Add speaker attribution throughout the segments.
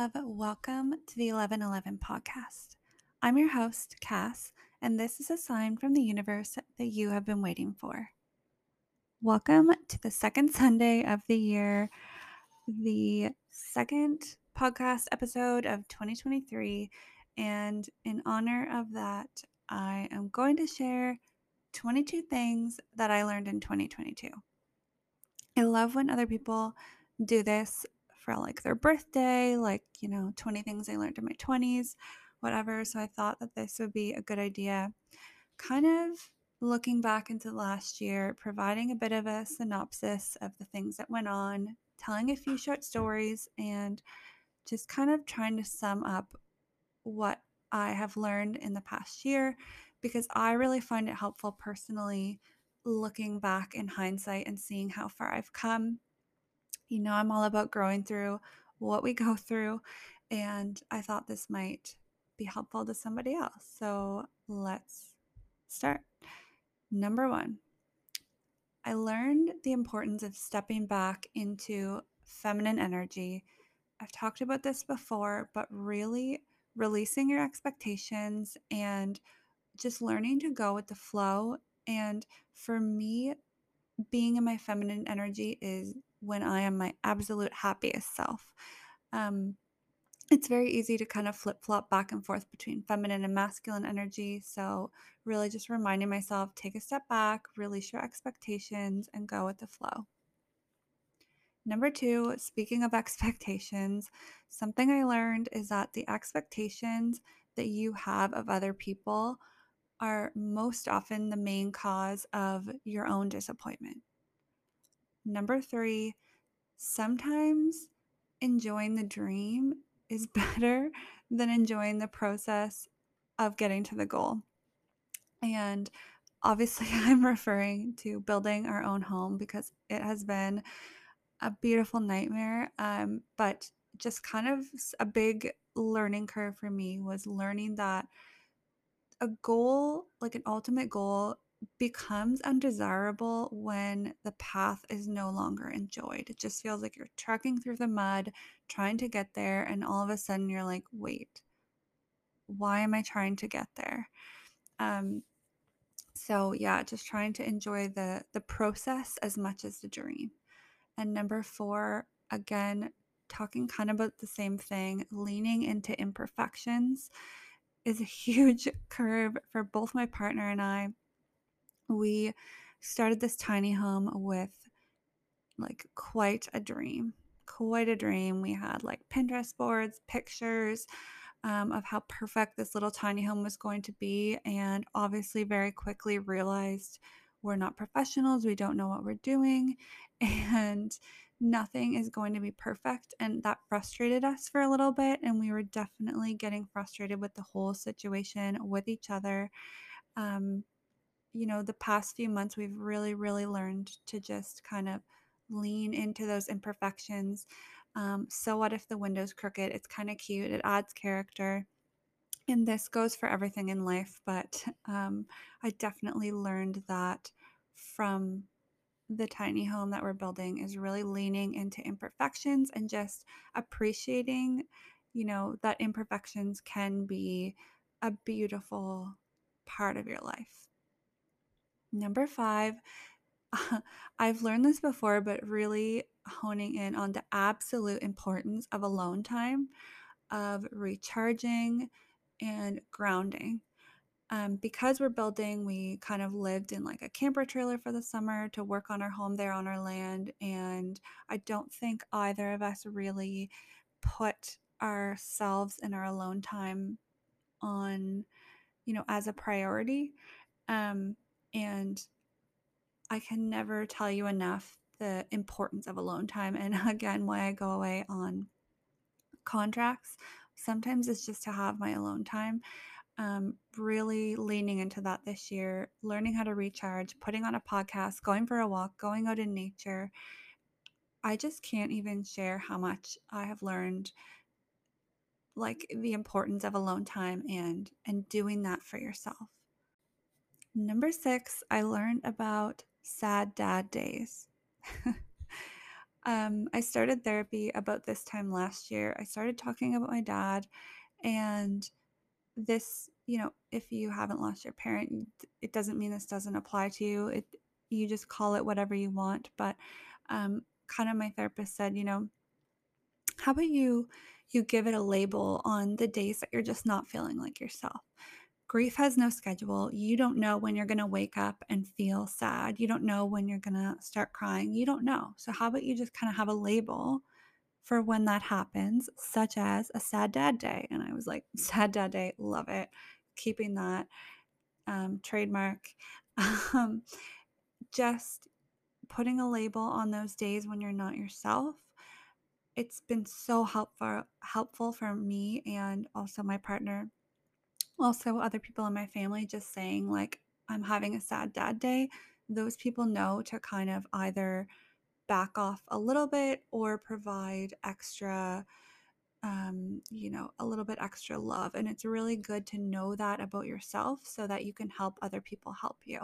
Speaker 1: love. Welcome to the 1111 podcast. I'm your host, Kas, and this is a sign from the universe that you have been waiting for. Welcome to the second Sunday of the year, the second podcast episode of 2023. And in honor of that, I am going to share 22 things that I learned in 2022. I love when other people do this for like their birthday, like, you know, 20 things I learned in my 20s, whatever. So I thought that this would be a good idea. Kind of looking back into the last year, providing a bit of a synopsis of the things that went on, telling a few short stories, and just kind of trying to sum up what I have learned in the past year because I really find it helpful personally looking back in hindsight and seeing how far I've come you know, I'm all about growing through what we go through, and I thought this might be helpful to somebody else. So let's start. Number one, I learned the importance of stepping back into feminine energy. I've talked about this before, but really releasing your expectations and just learning to go with the flow. And for me, being in my feminine energy is when I am my absolute happiest self. Um, it's very easy to kind of flip flop back and forth between feminine and masculine energy. So, really just reminding myself take a step back, release your expectations, and go with the flow. Number two, speaking of expectations, something I learned is that the expectations that you have of other people are most often the main cause of your own disappointment. Number three, sometimes enjoying the dream is better than enjoying the process of getting to the goal. And obviously, I'm referring to building our own home because it has been a beautiful nightmare. Um, but just kind of a big learning curve for me was learning that a goal, like an ultimate goal, becomes undesirable when the path is no longer enjoyed. It just feels like you're trekking through the mud, trying to get there, and all of a sudden you're like, wait, why am I trying to get there? Um, so yeah, just trying to enjoy the the process as much as the dream. And number four, again, talking kind of about the same thing, leaning into imperfections is a huge curve for both my partner and I we started this tiny home with like quite a dream. Quite a dream. We had like Pinterest boards, pictures um, of how perfect this little tiny home was going to be. And obviously, very quickly realized we're not professionals. We don't know what we're doing. And nothing is going to be perfect. And that frustrated us for a little bit. And we were definitely getting frustrated with the whole situation with each other. Um, you know, the past few months, we've really, really learned to just kind of lean into those imperfections. Um, so, what if the window's crooked? It's kind of cute, it adds character. And this goes for everything in life, but um, I definitely learned that from the tiny home that we're building is really leaning into imperfections and just appreciating, you know, that imperfections can be a beautiful part of your life. Number five, I've learned this before, but really honing in on the absolute importance of alone time, of recharging and grounding. Um, because we're building, we kind of lived in like a camper trailer for the summer to work on our home there on our land. And I don't think either of us really put ourselves and our alone time on, you know, as a priority. Um, and I can never tell you enough the importance of alone time. And again, why I go away on contracts. Sometimes it's just to have my alone time. Um, really leaning into that this year, learning how to recharge, putting on a podcast, going for a walk, going out in nature. I just can't even share how much I have learned like the importance of alone time and and doing that for yourself. Number six, I learned about sad dad days. Um, I started therapy about this time last year. I started talking about my dad, and this, you know, if you haven't lost your parent, it doesn't mean this doesn't apply to you. It you just call it whatever you want, but um, kind of my therapist said, you know, how about you you give it a label on the days that you're just not feeling like yourself? Grief has no schedule. You don't know when you're going to wake up and feel sad. You don't know when you're going to start crying. You don't know. So, how about you just kind of have a label for when that happens, such as a sad dad day? And I was like, sad dad day, love it. Keeping that um, trademark. Um, just putting a label on those days when you're not yourself. It's been so helpful helpful for me and also my partner also other people in my family just saying like i'm having a sad dad day those people know to kind of either back off a little bit or provide extra um, you know a little bit extra love and it's really good to know that about yourself so that you can help other people help you.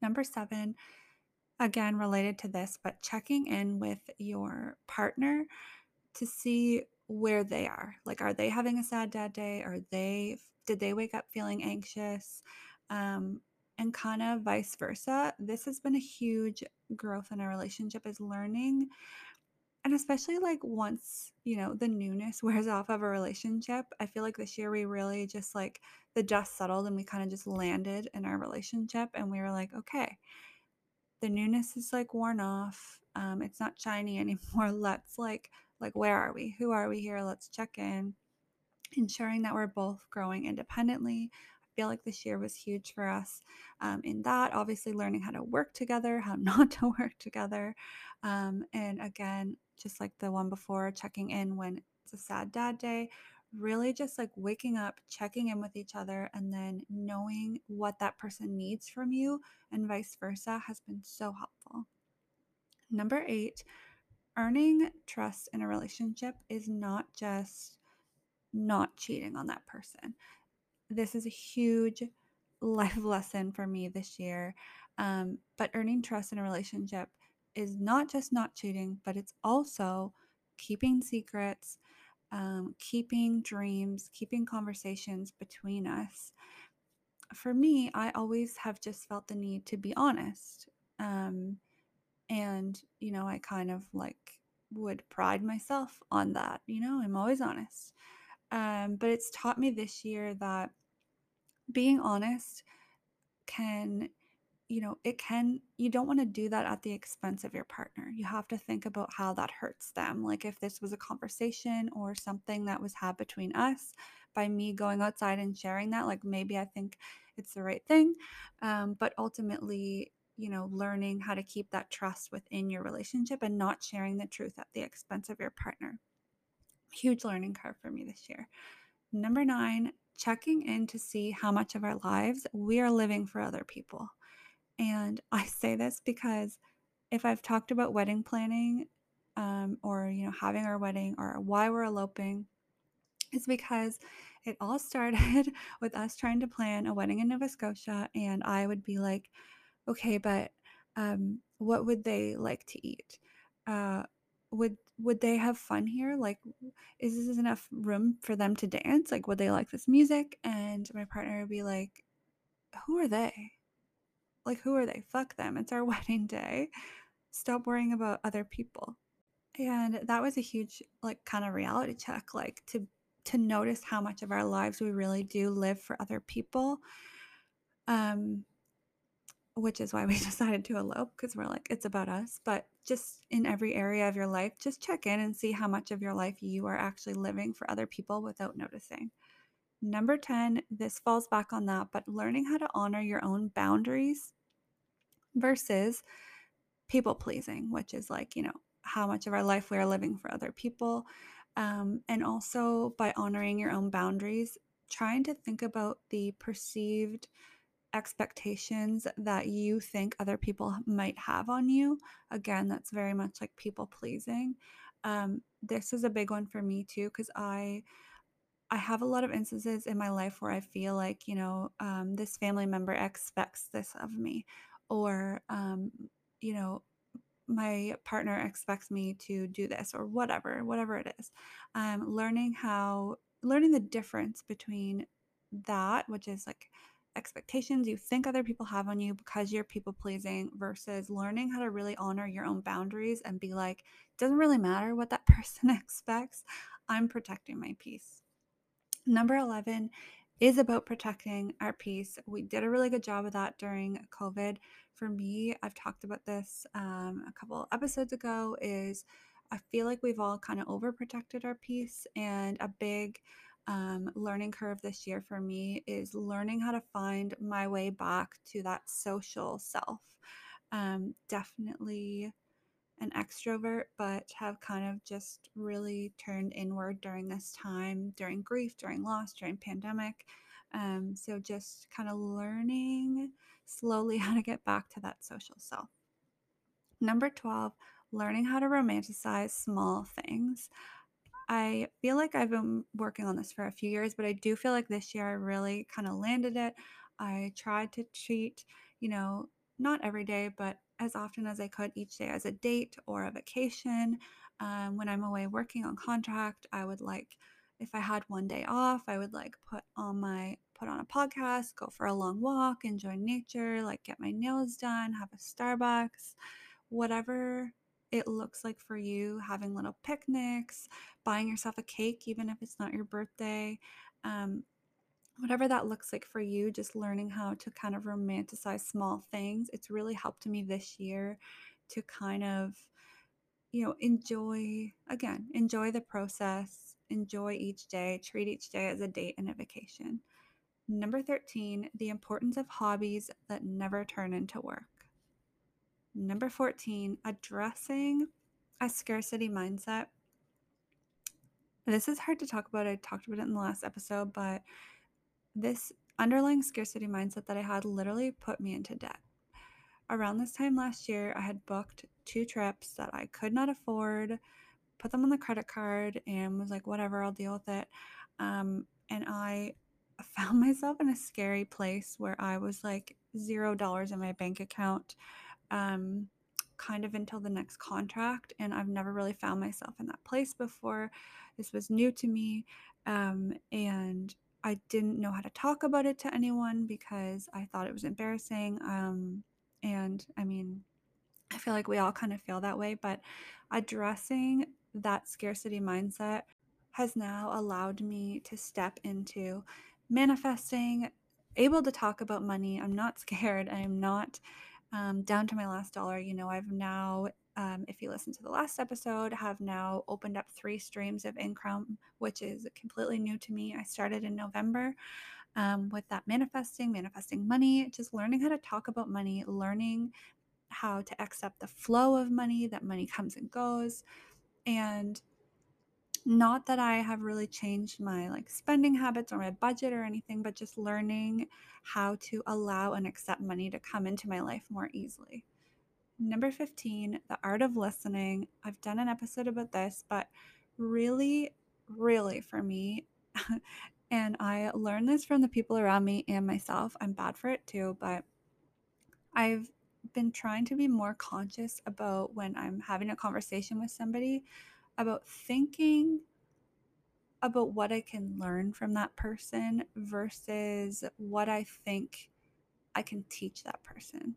Speaker 1: Number seven again related to this but checking in with your partner to see where they are. Like, are they having a sad dad day? Are they, did they wake up feeling anxious? Um, and kind of vice versa. This has been a huge growth in our relationship is learning. And especially like once, you know, the newness wears off of a relationship, I feel like this year we really just like the dust settled and we kind of just landed in our relationship and we were like, okay, the newness is like worn off. Um, it's not shiny anymore. Let's like like where are we? Who are we here? Let's check in. Ensuring that we're both growing independently. I feel like this year was huge for us um, in that obviously learning how to work together how not to work together um, and again just like the one before checking in when it's a sad dad day really just like waking up checking in with each other and then knowing what that person needs from you and vice versa has been so helpful. Number eight earning trust in a relationship is not just not cheating on that person. This is a huge life lesson for me this year. Um, but earning trust in a relationship is not just not cheating, but it's also keeping secrets, um, keeping dreams, keeping conversations between us. For me, I always have just felt the need to be honest. Um, and, you know, I kind of like would pride myself on that. You know, I'm always honest. Um, but it's taught me this year that being honest can you know, it can, you don't want to do that at the expense of your partner. You have to think about how that hurts them. Like if this was a conversation or something that was had between us, by me going outside and sharing that, like maybe I think it's the right thing. Um, but ultimately, you know, learning how to keep that trust within your relationship and not sharing the truth at the expense of your partner. Huge learning curve for me this year. Number nine, checking in to see how much of our lives we are living for other people. And I say this because if I've talked about wedding planning um, or, you know, having our wedding or why we're eloping, is because it all started with us trying to plan a wedding in Nova Scotia. And I would be like, okay, but um, what would they like to eat? Uh, would would they have fun here? Like, is this enough room for them to dance? Like, would they like this music? And my partner would be like, who are they? Like, who are they? Fuck them. It's our wedding day. Stop worrying about other people. And that was a huge, like, kind of reality check, like to to notice how much of our lives we really do live for other people. Um, which is why we decided to elope because we're like, it's about us. But just in every area of your life, just check in and see how much of your life you are actually living for other people without noticing. Number 10, this falls back on that, but learning how to honor your own boundaries versus people pleasing, which is like, you know, how much of our life we are living for other people. Um, and also by honoring your own boundaries, trying to think about the perceived expectations that you think other people might have on you. Again, that's very much like people pleasing. Um, this is a big one for me too, because I I have a lot of instances in my life where I feel like, you know, um, this family member expects this of me, or, um, you know, my partner expects me to do this or whatever, whatever it is. Um, learning how, learning the difference between that, which is like expectations you think other people have on you because you're people pleasing, versus learning how to really honor your own boundaries and be like, doesn't really matter what that person expects. I'm protecting my peace. Number 11 is about protecting our peace. We did a really good job of that during COVID. For me, I've talked about this um, a couple episodes ago, is I feel like we've all kind of overprotected our peace. And a big um, learning curve this year for me is learning how to find my way back to that social self. Um, definitely an extrovert, but have kind of just really turned inward during this time, during grief, during loss, during pandemic. Um, so just kind of learning slowly how to get back to that social self. Number 12, learning how to romanticize small things. I feel like I've been working on this for a few years, but I do feel like this year I really kind of landed it. I tried to treat, you know, not every day, but as often as I could each day as a date or a vacation. Um, when I'm away working on contract, I would like, if I had one day off, I would like put on my put on a podcast, go for a long walk, enjoy nature, like get my nails done, have a Starbucks, whatever it looks like for you, having little picnics, buying yourself a cake, even if it's not your birthday. Um, whatever that looks like for you, just learning how to kind of romanticize small things. It's really helped me this year to kind of, you know, enjoy, again, enjoy the process, enjoy each day, treat each day as a date and a vacation. Number 13, the importance of hobbies that never turn into work. Number 14, addressing a scarcity mindset. This is hard to talk about. I talked about it in the last episode, but this underlying scarcity mindset that I had literally put me into debt. Around this time last year, I had booked two trips that I could not afford, put them on the credit card, and was like, whatever, I'll deal with it. Um, and I found myself in a scary place where I was like zero dollars in my bank account, um, kind of until the next contract. And I've never really found myself in that place before. This was new to me. Um, and I didn't know how to talk about it to anyone because I thought it was embarrassing. Um, and I mean, I feel like we all kind of feel that way, but addressing that scarcity mindset has now allowed me to step into manifesting, able to talk about money. I'm not scared. I am not um, down to my last dollar. You know, I've now um, if you listen to the last episode, have now opened up three streams of income, which is completely new to me. I started in November um, with that manifesting, manifesting money, just learning how to talk about money, learning how to accept the flow of money, that money comes and goes. And not that I have really changed my like spending habits or my budget or anything, but just learning how to allow and accept money to come into my life more easily. Number 15, the art of listening. I've done an episode about this, but really, really for me, and I learned this from the people around me and myself. I'm bad for it too, but I've been trying to be more conscious about when I'm having a conversation with somebody about thinking about what I can learn from that person versus what I think I can teach that person.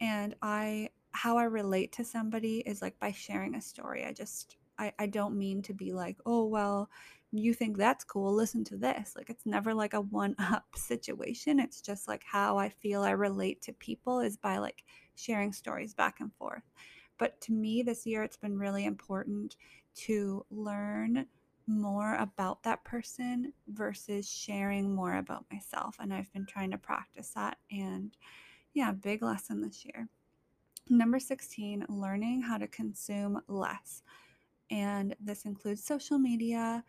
Speaker 1: And I how I relate to somebody is like by sharing a story. I just I, I don't mean to be like, oh well, you think that's cool, listen to this. Like it's never like a one up situation. It's just like how I feel I relate to people is by like sharing stories back and forth. But to me this year it's been really important to learn more about that person versus sharing more about myself. And I've been trying to practice that. And yeah, big lesson this year. Number 16, learning how to consume less. And this includes social media,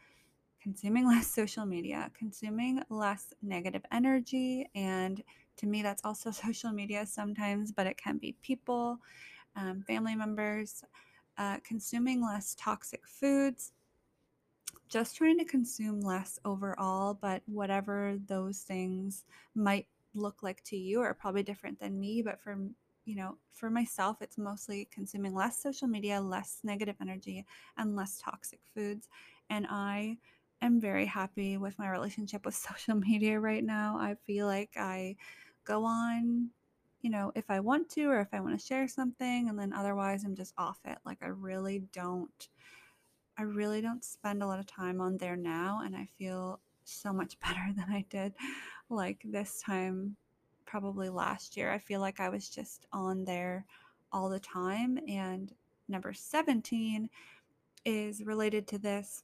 Speaker 1: consuming less social media, consuming less negative energy. And to me, that's also social media sometimes, but it can be people, um, family members, uh, consuming less toxic foods, just trying to consume less overall, but whatever those things might look like to you are probably different than me. But for you know, for myself, it's mostly consuming less social media, less negative energy, and less toxic foods. And I am very happy with my relationship with social media right now. I feel like I go on, you know, if I want to or if I want to share something, and then otherwise I'm just off it. Like I really don't. I really don't spend a lot of time on there now, and I feel so much better than I did like this time probably last year. I feel like I was just on there all the time. And number 17 is related to this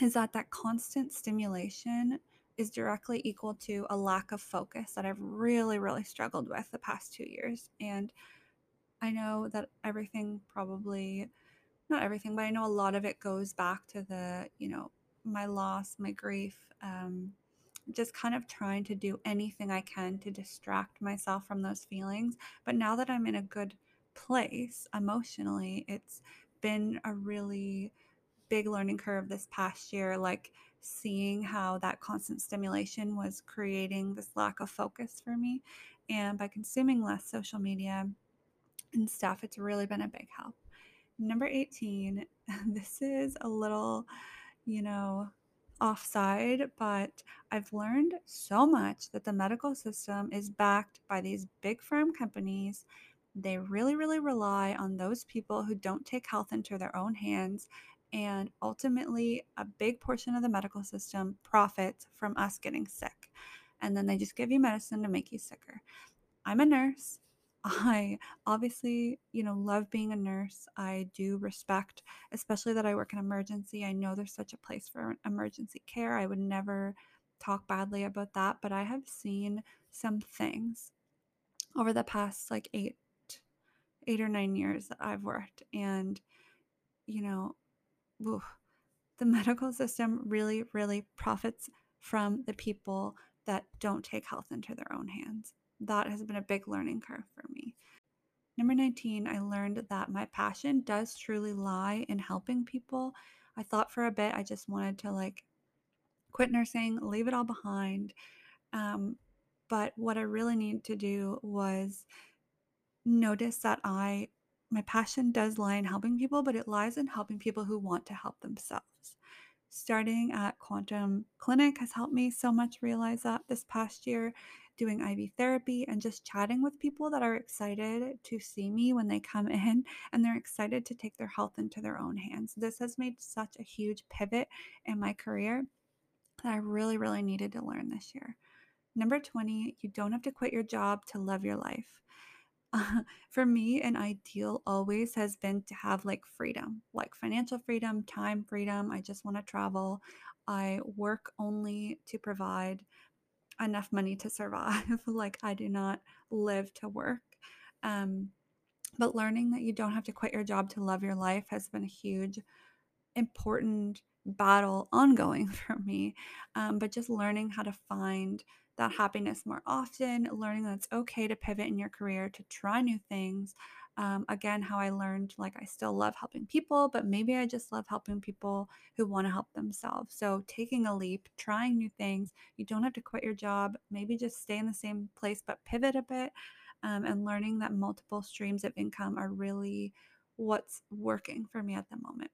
Speaker 1: is that that constant stimulation is directly equal to a lack of focus that I've really, really struggled with the past two years. And I know that everything probably, not everything, but I know a lot of it goes back to the, you know, my loss, my grief, um, just kind of trying to do anything I can to distract myself from those feelings. But now that I'm in a good place emotionally, it's been a really big learning curve this past year. Like, seeing how that constant stimulation was creating this lack of focus for me. And by consuming less social media and stuff, it's really been a big help. Number 18, this is a little, you know, offside, but I've learned so much that the medical system is backed by these big firm companies. They really, really rely on those people who don't take health into their own hands. And ultimately, a big portion of the medical system profits from us getting sick. And then they just give you medicine to make you sicker. I'm a nurse. I obviously, you know, love being a nurse. I do respect, especially that I work in emergency. I know there's such a place for emergency care. I would never talk badly about that, but I have seen some things over the past like 8 8 or 9 years that I've worked and you know, the medical system really really profits from the people that don't take health into their own hands that has been a big learning curve for me. Number 19, I learned that my passion does truly lie in helping people. I thought for a bit I just wanted to like quit nursing, leave it all behind. Um, but what I really needed to do was notice that I my passion does lie in helping people, but it lies in helping people who want to help themselves starting at Quantum Clinic has helped me so much realize that this past year, doing IV therapy and just chatting with people that are excited to see me when they come in and they're excited to take their health into their own hands. This has made such a huge pivot in my career that I really, really needed to learn this year. Number 20, you don't have to quit your job to love your life. for me, an ideal always has been to have like freedom, like financial freedom, time freedom. I just want to travel. I work only to provide enough money to survive. like, I do not live to work. Um, but learning that you don't have to quit your job to love your life has been a huge, important battle ongoing for me. Um, but just learning how to find that happiness more often, learning that it's okay to pivot in your career, to try new things. Um, again, how I learned like I still love helping people, but maybe I just love helping people who want to help themselves. So, taking a leap, trying new things, you don't have to quit your job, maybe just stay in the same place, but pivot a bit. Um, and learning that multiple streams of income are really what's working for me at the moment.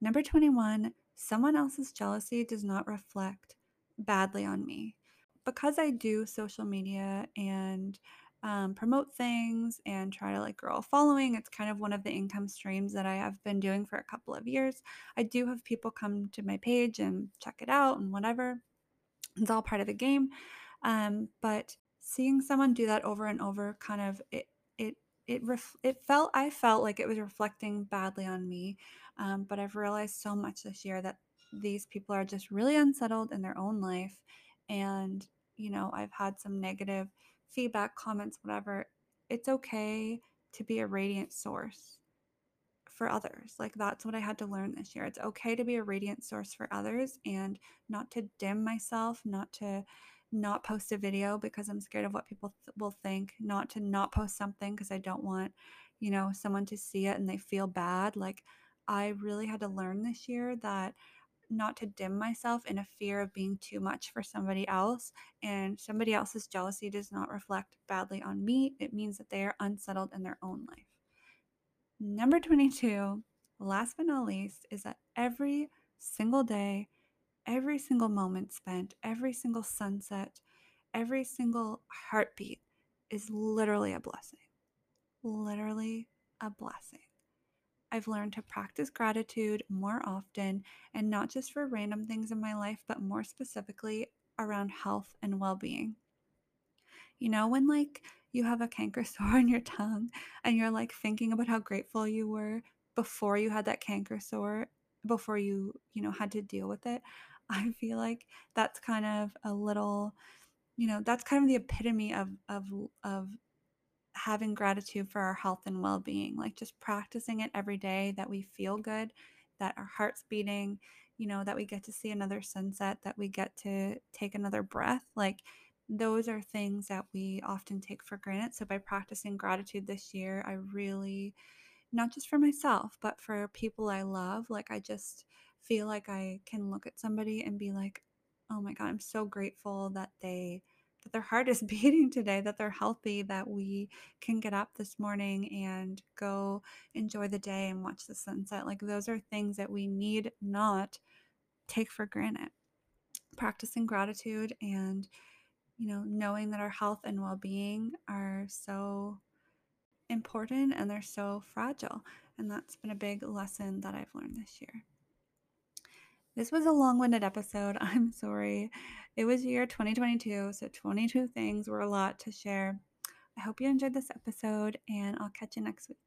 Speaker 1: Number 21, someone else's jealousy does not reflect badly on me. Because I do social media and um, promote things and try to like grow a following, it's kind of one of the income streams that I have been doing for a couple of years. I do have people come to my page and check it out and whatever. It's all part of the game. Um, but seeing someone do that over and over kind of it it it ref- it felt I felt like it was reflecting badly on me. Um, but I've realized so much this year that these people are just really unsettled in their own life and you know i've had some negative feedback comments whatever it's okay to be a radiant source for others like that's what i had to learn this year it's okay to be a radiant source for others and not to dim myself not to not post a video because i'm scared of what people th- will think not to not post something because i don't want you know someone to see it and they feel bad like i really had to learn this year that not to dim myself in a fear of being too much for somebody else. And somebody else's jealousy does not reflect badly on me. It means that they are unsettled in their own life. Number 22, last but not least, is that every single day, every single moment spent, every single sunset, every single heartbeat is literally a blessing. Literally a blessing. I've learned to practice gratitude more often and not just for random things in my life, but more specifically around health and well being. You know, when like you have a canker sore on your tongue and you're like thinking about how grateful you were before you had that canker sore, before you, you know, had to deal with it. I feel like that's kind of a little, you know, that's kind of the epitome of of of having gratitude for our health and well-being like just practicing it every day that we feel good that our heart's beating you know that we get to see another sunset that we get to take another breath like those are things that we often take for granted. So by practicing gratitude this year i really not just for myself but for people i love like i just feel like i can look at somebody and be like oh my god i'm so grateful that they that their heart is beating today, that they're healthy, that we can get up this morning and go enjoy the day and watch the sunset. Like those are things that we need not take for granted. Practicing gratitude and you know, knowing that our health and well-being are so important and they're so fragile. And that's been a big lesson that I've learned this year. This was a long winded episode. I'm sorry. It was year 2022, so 22 things were a lot to share. I hope you enjoyed this episode, and I'll catch you next week.